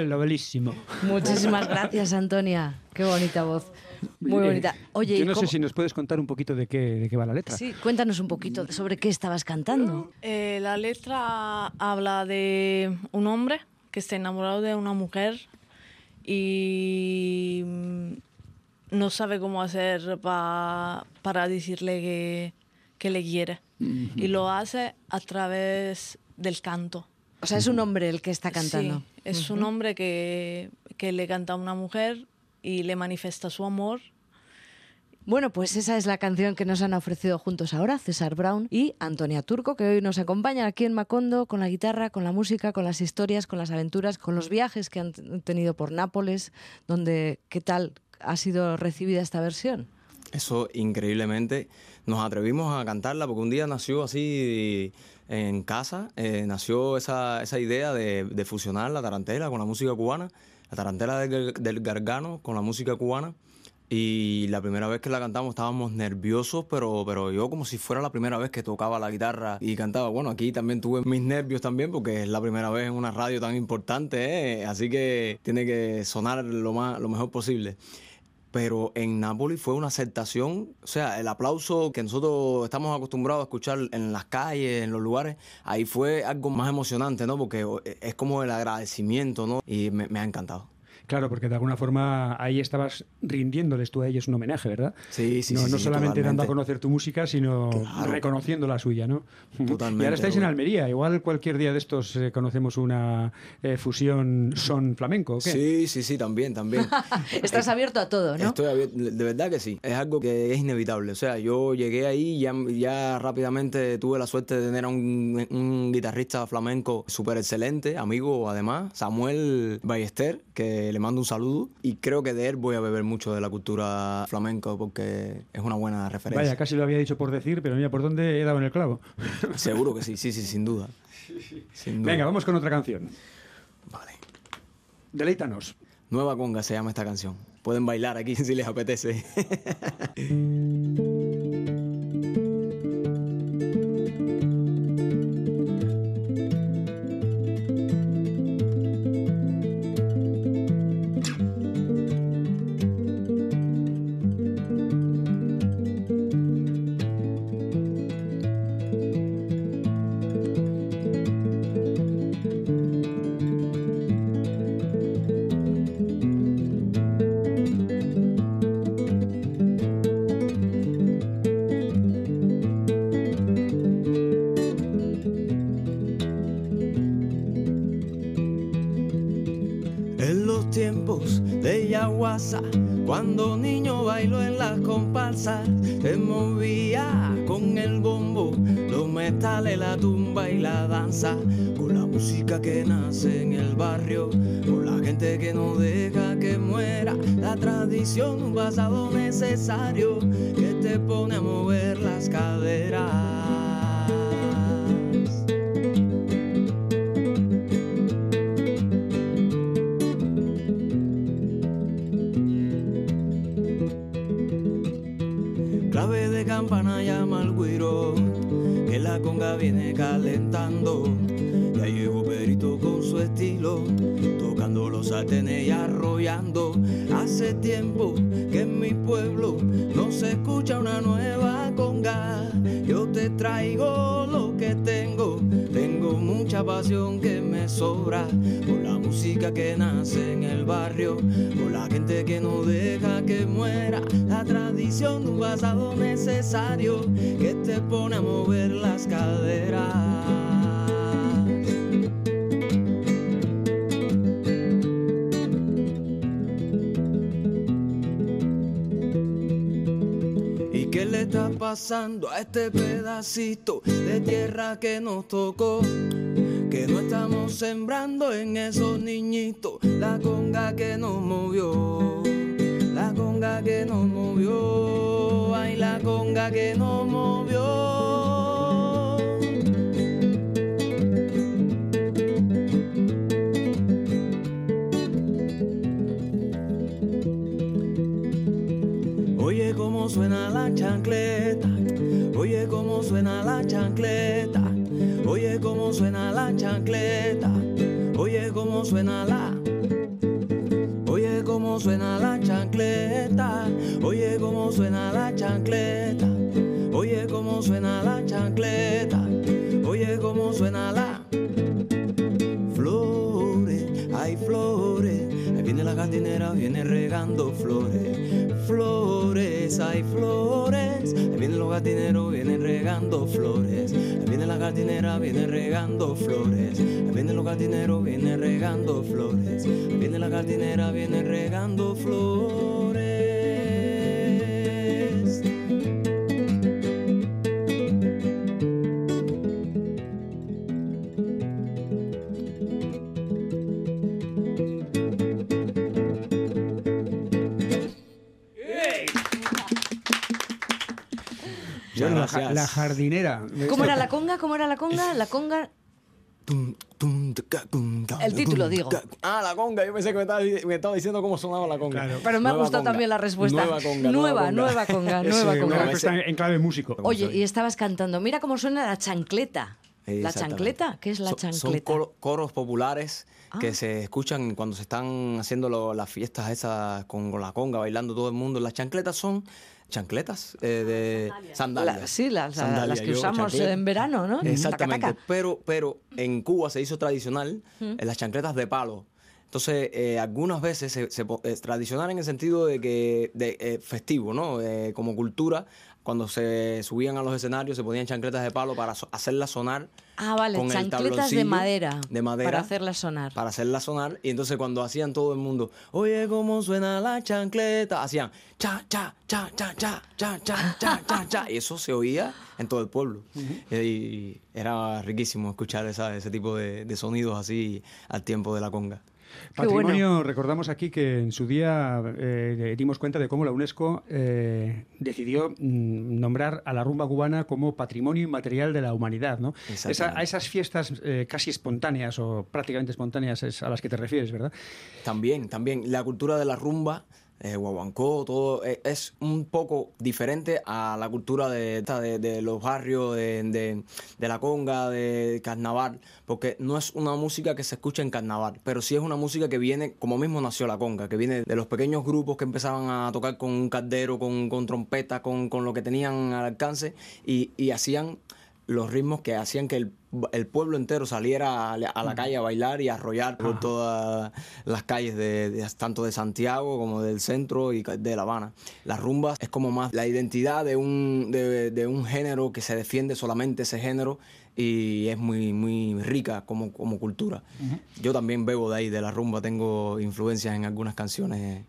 S5: Bello,
S3: bellísimo.
S2: Muchísimas gracias, Antonia. Qué bonita voz. Muy
S3: Eh,
S2: bonita. Oye,
S3: yo
S2: ¿y
S3: no sé si nos puedes contar un poquito de qué, de qué va la letra.
S2: Sí, cuéntanos un poquito sobre qué estabas cantando.
S5: Eh, la letra habla de un hombre que está enamorado de una mujer y mm, no sabe cómo hacer pa- para decirle que, que le quiere. Y lo hace a través del canto.
S2: O sea, es un hombre el que está cantando.
S5: Sí, es un hombre que, que le canta a una mujer y le manifiesta su amor.
S2: Bueno, pues esa es la canción que nos han ofrecido juntos ahora, César Brown y Antonia Turco, que hoy nos acompañan aquí en Macondo con la guitarra, con la música, con las historias, con las aventuras, con los viajes que han tenido por Nápoles, donde, ¿qué tal ha sido recibida esta versión?
S4: Eso increíblemente nos atrevimos a cantarla porque un día nació así en casa, eh, nació esa, esa idea de, fusionar la tarantela con la música cubana, la tarantela del, del gargano con la música cubana. Y la primera vez que la cantamos estábamos nerviosos, pero, pero yo como si fuera la primera vez que tocaba la guitarra y cantaba. Bueno, aquí también tuve mis nervios también porque es la primera vez en una radio tan importante, ¿eh? así que tiene que sonar lo, más, lo mejor posible pero en Nápoles fue una aceptación, o sea, el aplauso que nosotros estamos acostumbrados a escuchar en las calles, en los lugares, ahí fue algo más emocionante, ¿no? Porque es como el agradecimiento, ¿no? Y me, me ha encantado.
S3: Claro, porque de alguna forma ahí estabas rindiéndoles tú a ellos un homenaje, ¿verdad?
S4: Sí, sí,
S3: no,
S4: sí,
S3: no
S4: sí,
S3: solamente dando a conocer tu música, sino
S4: Claro.
S3: reconociendo la suya, ¿no?
S4: Totalmente,
S3: Y ahora estáis en. Almería. Igual cualquier día de estos eh, conocemos una eh, fusión son flamenco, ¿o qué?
S4: Sí, sí, sí, también, también. *laughs*
S2: Estás abierto a todo, ¿no?
S4: Estoy abierto, de verdad que sí. Es algo que es inevitable. O sea, yo llegué ahí y ya, ya rápidamente tuve la suerte de tener a un, un guitarrista flamenco súper excelente, amigo además, Samuel Ballester, que le mando un saludo. Y creo que de él voy a beber mucho de la cultura flamenco porque es una buena referencia.
S3: Vaya, casi lo había dicho por decir, pero mira, ¿por dónde he dado en el clavo? *laughs*
S4: Seguro que sí, sí, sí, sin duda. Sin duda.
S3: Venga, vamos con otra canción.
S4: Vale.
S3: Deleítanos.
S4: Nueva Conga se llama esta canción. Pueden bailar aquí *laughs* si les apetece. *laughs* los metales, la tumba y la danza, con la música que nace en el barrio, con la gente que no deja que muera, la tradición, un pasado necesario que te pone a mover las caderas. Viene calentando. Ya llegó Perito con su estilo, tocando los sartenes y arrollando. Hace tiempo que en mi pueblo no se escucha una nueva conga. Yo te traigo lo que tengo, tengo mucha pasión que me sobra música que nace en el barrio, por la gente que no deja que muera, la tradición de un pasado necesario que te pone a mover las caderas. ¿Y qué le está pasando a este pedacito de tierra que nos tocó? Que no estamos sembrando en esos niñitos la conga que nos movió. La conga que nos movió. Ay, la conga que nos movió. Oye cómo suena la chancleta, oye cómo suena la chancleta, oye cómo suena la chancleta, oye cómo suena la, oye cómo suena la chancleta, oye cómo suena la chancleta, oye cómo suena la chancleta, oye cómo suena la flores, hay flores, ahí viene la jardinera, viene regando flores, flores, hay flores, ahí vienen los jardineros, vienen regando flores, ahí viene la jardinera, viene regando flores, ahí vienen los jardineros, viene regando flores, viene la jardinera, viene regando flores.
S3: Ja- la jardinera.
S2: ¿Cómo era la conga? ¿Cómo era la conga? La conga... El título, digo.
S4: Ah, la conga. Yo pensé que me estaba, me estaba diciendo cómo sonaba la conga.
S3: Claro.
S2: Pero me ha gustado
S4: conga.
S2: también la respuesta.
S4: Nueva conga.
S2: nueva, nueva conga, nueva conga.
S3: en, en clave músico.
S2: Oye, y estabas cantando, mira cómo suena la chancleta. ¿La chancleta? ¿Qué es la
S4: Son- Son
S2: chancleta?
S4: coro- coros populares
S2: Ah.
S4: que se escuchan cuando se están haciendo lo- las fiestas esas con, con la conga, bailando todo el mundo. Las chancletas son chancletas eh, de sandalias.
S2: La- sí, las,
S4: Sandalias,
S2: las que
S4: yo,
S2: usamos
S4: chancleta.
S2: en verano, ¿no?
S4: Exactamente.
S2: Taca, taca.
S4: Pero, pero en Cuba se hizo tradicional eh, las chancletas de palo. Entonces, eh, algunas veces se, se es tradicional en el sentido de que de, eh, festivo, ¿no? Eh, como cultura, cuando se subían a los escenarios se ponían chancletas de palo para so- hacerlas sonar.
S2: Ah, vale,
S4: con el
S2: chancletas de
S4: tabloncillo
S2: madera.
S4: De madera.
S2: Para hacerlas sonar.
S4: Para hacerlas sonar. Y entonces cuando hacían todo el mundo, oye, cómo suena la chancleta, hacían cha, cha, cha, cha, cha, cha, cha, cha, cha, cha. Y eso se oía en todo el pueblo. Y era riquísimo escuchar esa- ese tipo de, de sonidos así al tiempo de la conga.
S3: Patrimonio, recordamos aquí que en su día eh, dimos cuenta de cómo la UNESCO eh, decidió mm, nombrar a la rumba cubana como patrimonio inmaterial de la humanidad. ¿no? Esa- a esas fiestas eh, casi espontáneas o prácticamente espontáneas es a las que te refieres, ¿verdad?
S4: También, también la cultura de la rumba, eh, todo eh, es un poco diferente a la cultura de, de, los barrios, de, la conga, de carnaval, porque no es una música que se escucha en carnaval, pero sí es una música que viene, como mismo nació la conga, que viene de los pequeños grupos que empezaban a tocar con un caldero, con, con trompeta, con, lo que tenían al alcance y hacían los ritmos que hacían que el, el pueblo entero saliera a la, a la calle a bailar y a arrollar por todas las calles de, de- tanto de Santiago como del centro y de La Habana. Las rumbas es como más la identidad de un, de, de un género que se defiende solamente ese género y es muy, muy rica como, como cultura. Yo también bebo de ahí, de la rumba, tengo influencias en algunas canciones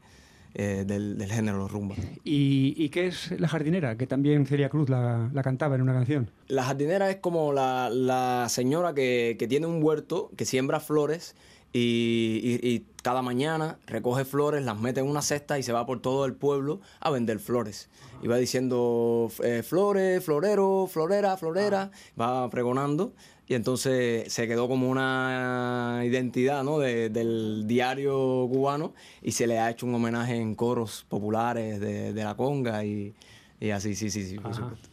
S4: eh, del, del género rumba.
S3: ¿Y, y qué es la jardinera? Que también Celia Cruz la, la cantaba en una canción.
S4: La jardinera es como la, la señora que, que tiene un huerto, que siembra flores y, y- y cada mañana recoge flores, las mete en una cesta y se va por todo el pueblo a vender flores. Y va diciendo eh, flores, florero, florera, florera, va pregonando. Y entonces se quedó como una identidad ¿no? de- del diario cubano y se le ha hecho un homenaje en coros populares de, de la conga y, y así, sí, sí, sí, por
S3: Ajá.
S4: supuesto.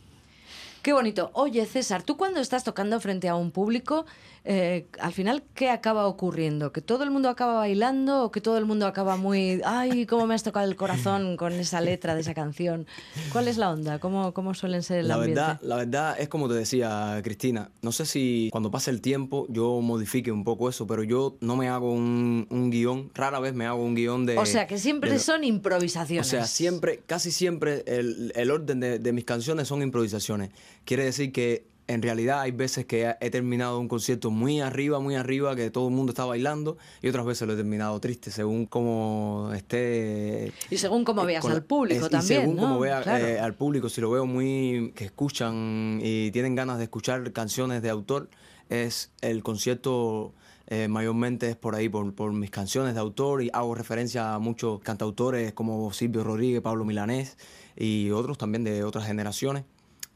S2: Qué bonito. Oye, César, tú cuando estás tocando frente a un público, eh, al final, ¿qué acaba ocurriendo? ¿Que todo el mundo acaba bailando o que todo el mundo acaba muy, ay, cómo me has tocado el corazón con esa letra de esa canción? ¿Cuál es la onda? ¿Cómo, cómo suelen ser el
S4: La
S2: ambiente?
S4: verdad, la verdad es como te decía Cristina, no sé si cuando pase el tiempo yo modifique un poco eso, pero yo no me hago un, un guion, rara vez me hago un guion de...
S2: o sea, que siempre
S4: de-
S2: son
S4: O
S2: improvisaciones.
S4: sea, siempre, casi siempre el, el orden de, de mis canciones son improvisaciones. Quiere decir que en realidad hay veces que he terminado un concierto muy arriba, muy arriba, que todo el mundo está bailando, y otras veces lo he terminado triste, según cómo esté...
S2: Y según cómo
S4: eh,
S2: veas
S4: con
S2: al público
S4: es-
S2: también,
S4: Y según
S2: ¿no?
S4: cómo vea
S2: Claro.
S4: eh, al público, si lo veo muy... que escuchan y tienen ganas de escuchar canciones de autor, es el concierto... eh, mayormente es por ahí, por, por mis canciones de autor y hago referencia a muchos cantautores como Silvio Rodríguez, Pablo Milanés y otros también de otras generaciones,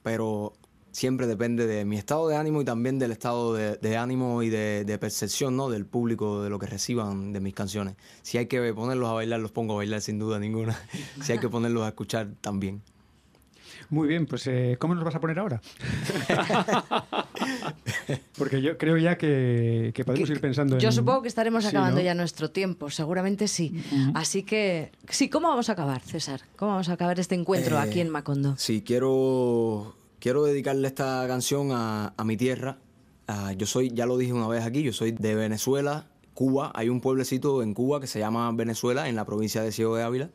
S4: pero siempre depende de mi estado de ánimo y también del estado de, de ánimo y de, de percepción ¿no? del público, de lo que reciban de mis canciones. Si hay que ponerlos a bailar, los pongo a bailar sin duda ninguna. *laughs* si hay que ponerlos a escuchar, también.
S3: Muy bien, pues eh, ¿cómo nos vas a poner ahora? *laughs* Porque yo creo ya que, que podemos ir pensando en...
S2: Yo supongo que estaremos
S3: Sí,
S2: acabando
S3: ¿no?
S2: ya nuestro tiempo, seguramente sí. Así que, sí, ¿cómo vamos a acabar, César? ¿Cómo vamos a acabar este encuentro
S4: Eh,
S2: aquí en Macondo?
S4: Sí, quiero, quiero dedicarle esta canción a, mi tierra. Ah, yo soy, ya lo dije una vez aquí, yo soy de Venezuela, Cuba. Hay un pueblecito en Cuba que se llama Venezuela, en la provincia de Ciego de Ávila.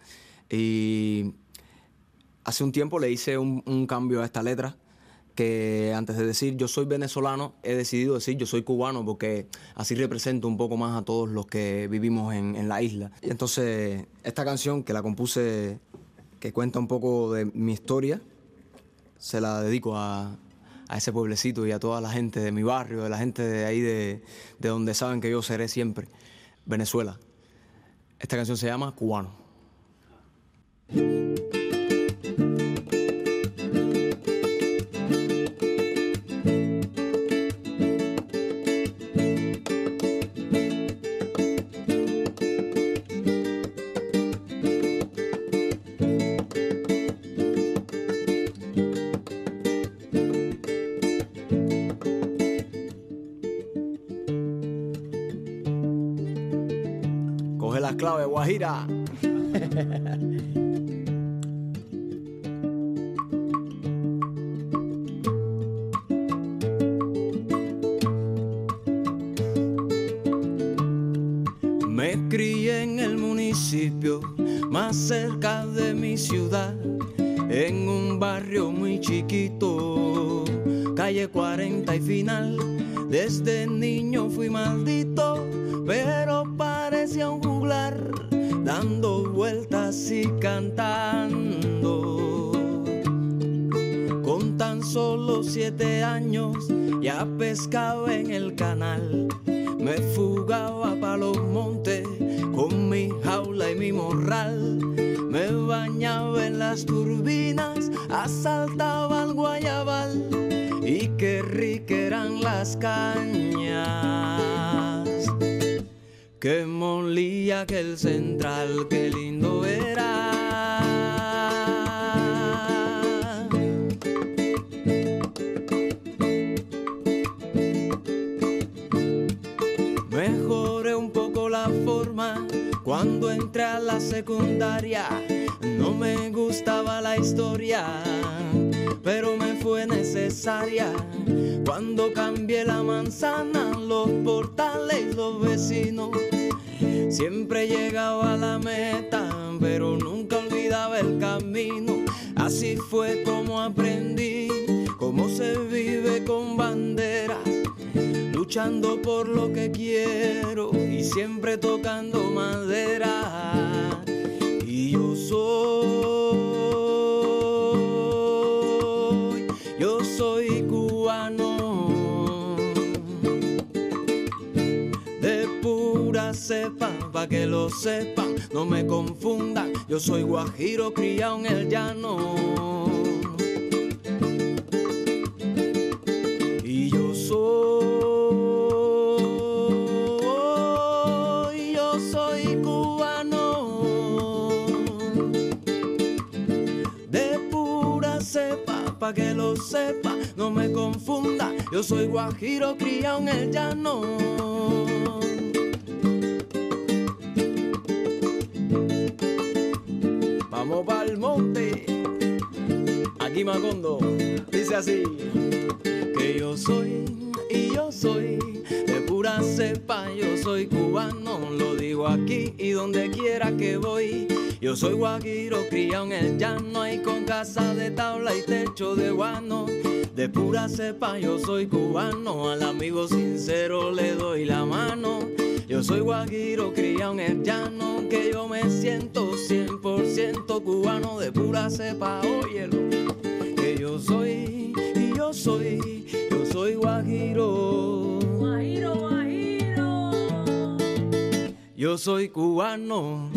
S4: Y hace un tiempo le hice un, un cambio a esta letra que antes de decir yo soy venezolano, he decidido decir yo soy cubano porque así represento un poco más a todos los que vivimos en, en la isla. Y entonces, esta canción que la compuse, que cuenta un poco de mi historia, se la dedico a, ese pueblecito y a toda la gente de mi barrio, de la gente de ahí de donde saben que yo seré siempre, Venezuela. Esta canción se llama Cubano. Coge las claves, Guajira. *laughs* ya pescaba en el canal. Me fugaba pa' los montes con mi jaula y mi morral. Me bañaba en las turbinas, asaltaba al guayabal. Y qué rica eran las cañas que molía aquel central, qué lindo la secundaria. No me gustaba la historia, pero me fue necesaria. Cuando cambié la manzana, los portales, los vecinos. Siempre llegaba a la meta, pero nunca olvidaba el camino. Así fue como aprendí cómo se vive con bandera, luchando por lo que quiero y siempre tocando madera. Y yo soy, yo soy cubano de pura cepa, pa' que lo sepan, no me confundan, yo soy guajiro criado en el llano. Y yo soy, pa' que lo sepa, no me confunda, yo soy guajiro criado en el llano. Vamos pa'l monte, aquí Macondo, dice así, que yo soy y yo soy pura cepa, yo soy cubano, lo digo aquí y donde quiera que voy. Yo soy guajiro, criado en el llano y con casa de tabla y techo de guano. de pura cepa. Yo soy cubano, al amigo sincero le doy la mano. Yo soy guajiro, criado en el llano, que yo me siento 100% cubano de pura cepa. Óyelo, que yo soy, y yo soy, yo soy guajiro. Yo soy cubano.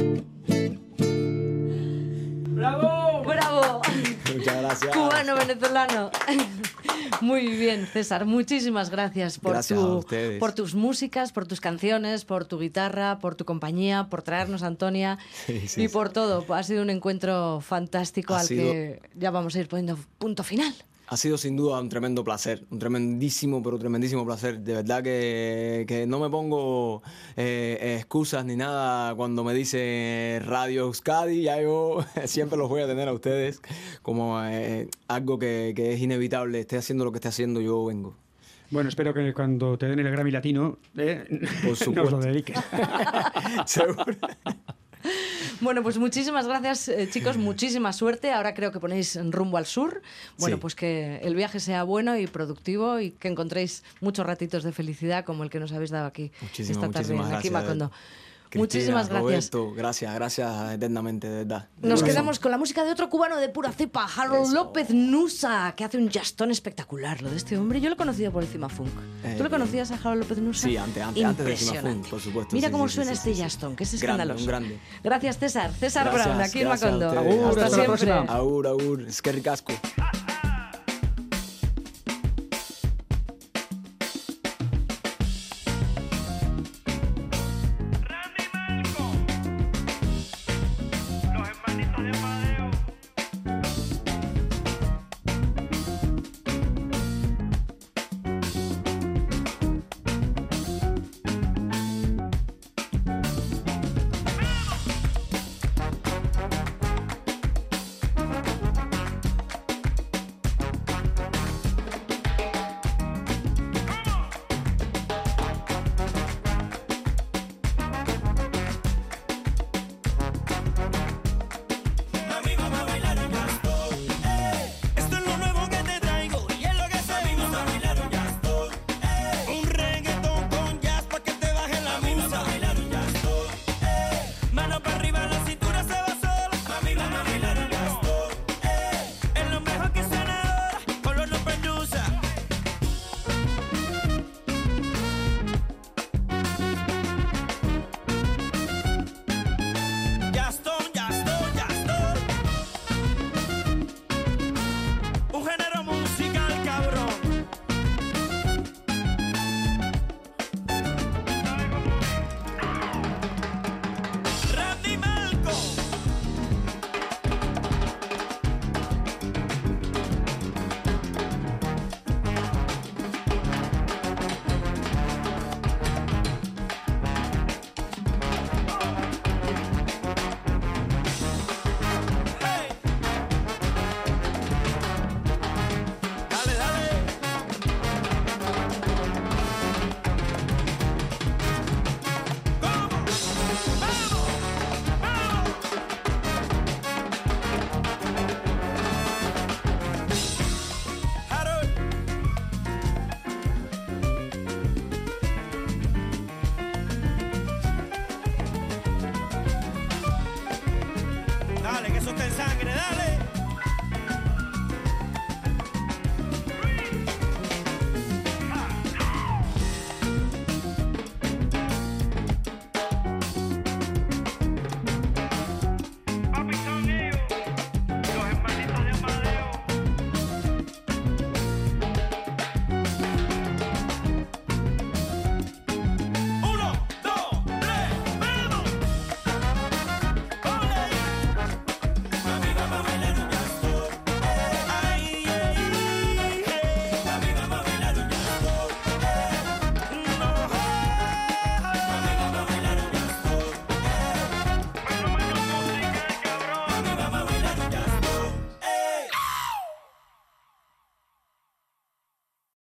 S2: ¡Bravo! ¡Bravo!
S4: Muchas gracias.
S2: Cubano venezolano. Muy bien, César. Muchísimas gracias por,
S4: Gracias
S2: tu- por tus músicas, por tus canciones, por tu guitarra, por tu compañía, por traernos a Antonia
S4: Sí, sí,
S2: y
S4: sí.
S2: por todo. Ha sido un encuentro fantástico
S4: Ha
S2: al
S4: sido-
S2: que ya vamos a ir poniendo punto final.
S4: Ha sido sin duda un tremendo placer, un tremendísimo, pero tremendísimo placer. De verdad que, que no me pongo eh, excusas ni nada cuando me dice Radio Euskadi, ya yo *laughs* siempre los voy a tener a ustedes como eh, algo que, que es inevitable. Esté haciendo lo que esté haciendo, yo vengo.
S3: Bueno, espero que cuando te den el Grammy Latino eh,
S4: Por *laughs*
S3: nos
S4: supuesto.
S3: lo dediques. *laughs*
S4: Seguro. *laughs*
S2: Bueno, pues muchísimas gracias, eh, chicos. *laughs* Muchísima suerte. Ahora creo que ponéis rumbo al sur. Bueno,
S4: Sí.
S2: pues que el viaje sea bueno y productivo y que encontréis muchos ratitos de felicidad como el que nos habéis dado aquí esta tarde
S4: muchísimas
S2: en Aquí
S4: gracias.
S2: Macondo.
S4: Cristina,
S2: Muchísimas gracias.
S4: Roberto, gracias, gracias eternamente, de verdad. De
S2: Nos quedamos con la música de otro cubano de pura cepa, Harold López Nusa, que hace un jastón espectacular. Lo de este hombre, yo lo he conocido por el Cima Funk. ¿Tú lo
S4: Eh,
S2: conocías a Harold López Nusa?
S4: sí, antes- antes- antes del Cima. Funk, por supuesto,
S2: Mira
S4: sí,
S2: cómo
S4: sí,
S2: suena
S4: sí,
S2: este jastón, que es
S4: Grande,
S2: escandaloso.
S4: un grande.
S2: Gracias, César. César
S4: Gracias,
S2: Brown, aquí en Macondo.
S3: Agur, hasta la
S2: siempre.
S4: Agur, agur, es que ricasco.